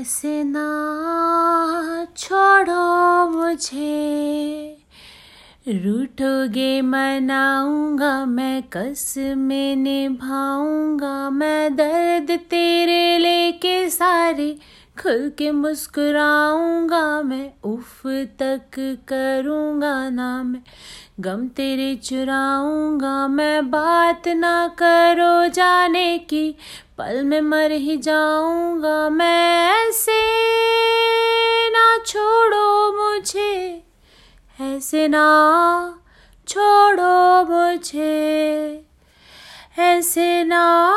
ऐसे ना छोड़ो मुझे। रूठोगे मनाऊँगा मैं कस में निभाऊँगा। मैं दर्द तेरे लेके सारे खुल के मुस्कुराऊँगा। मैं उफ तक करूँगा ना मैं गम तेरे चुराऊँगा। मैं बात ना करो जाने की, पल में मर ही जाऊँगा। मैं ऐसे ना छोड़ो मुझे। ऐसे ना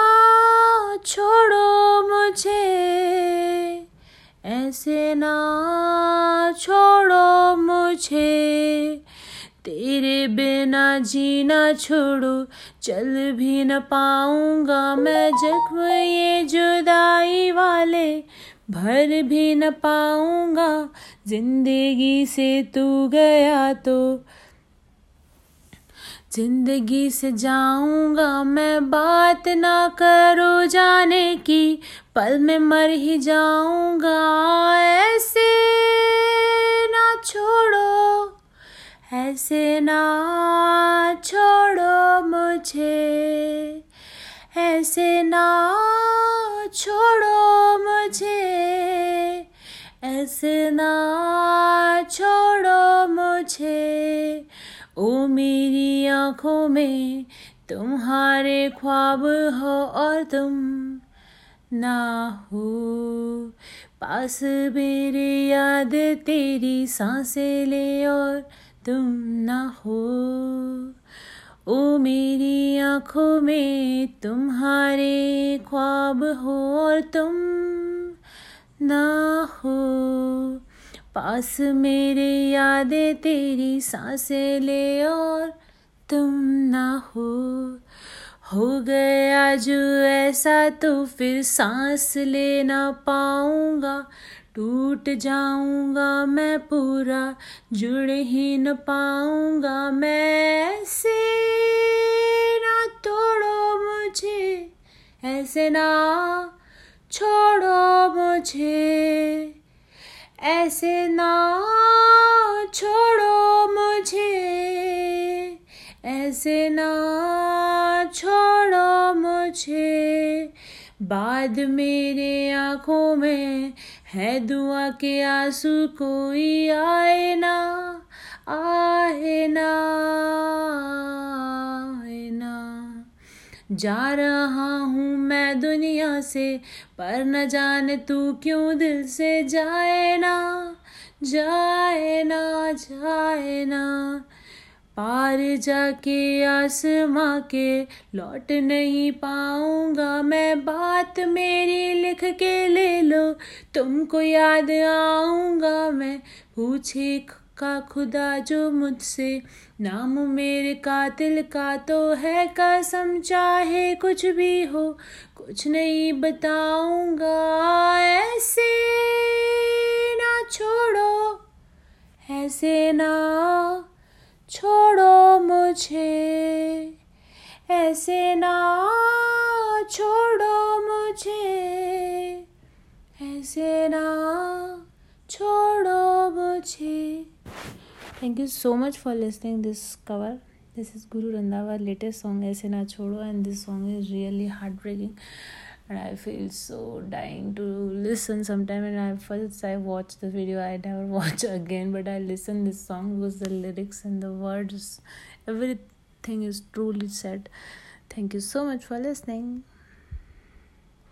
छोड़ो मुझे। ऐसे ना छोड़ो मुझे। तेरे बिना जीना छोड़ो, चल भी न पाऊँगा मैं जख्म ये जुदाई वाले। भर भी न पाऊँगा, ज़िंदगी से तू गया तो। ज़िंदगी से जाऊँगा, मैं बात ना करो जाने की, पल में मर ही जाऊँगा, ऐसे ना छोड़ो, ऐसे ना छोड़ो मुझे, ऐसे ना छोड़ो मुझे। ऐसे ना छोड़ो मुझे। ओ मेरी आँखों में तुम्हारे ख्वाब हो और तुम ना हो। पास मेरे याद तेरी साँसें ले और तुम ना हो। ओ मेरी आँखों में तुम्हारे ख्वाब हो और तुम ना हो। पास मेरे यादें तेरी साँसें ले और तुम ना हो। हो गया जो ऐसा तो फिर सांस ले ना पाऊँगा। टूट जाऊँगा मैं पूरा, जुड़ ही न पाऊँगा मैं से ना तोड़ो मुझे, ऐसे ना छोड़ो मुझे ऐसे ना छोड़ो मुझे। ऐसे ना छोड़ो मुझे। बाद मेरे आँखों में है दुआ के आँसू, कोई आए ना आए ना। जा रहा हूँ मैं दुनिया से, पर न जाने तू क्यों दिल से जाए ना जाए ना जाए ना। पार जाके आसमां के लौट नहीं पाऊँगा मैं, बात मेरी लिख के ले लो, तुमको याद आऊँगा मैं, पूछे का खुदा जो मुझसे। नाम मेरे कातिल का तो है कसम, चाहे कुछ भी हो, कुछ नहीं बताऊँगा। ऐसे ना छोड़ो, ऐसे ना छोड़ो मुझे। ऐसे ना Thank you so much for listening this cover. This is Guru Randhawa latest song Aise Na Chodo and this song is really heartbreaking and I feel so dying to listen sometime and I first I watched the video I never watch again but I listen this song because the lyrics and the words everything is truly sad. Thank you so much for listening.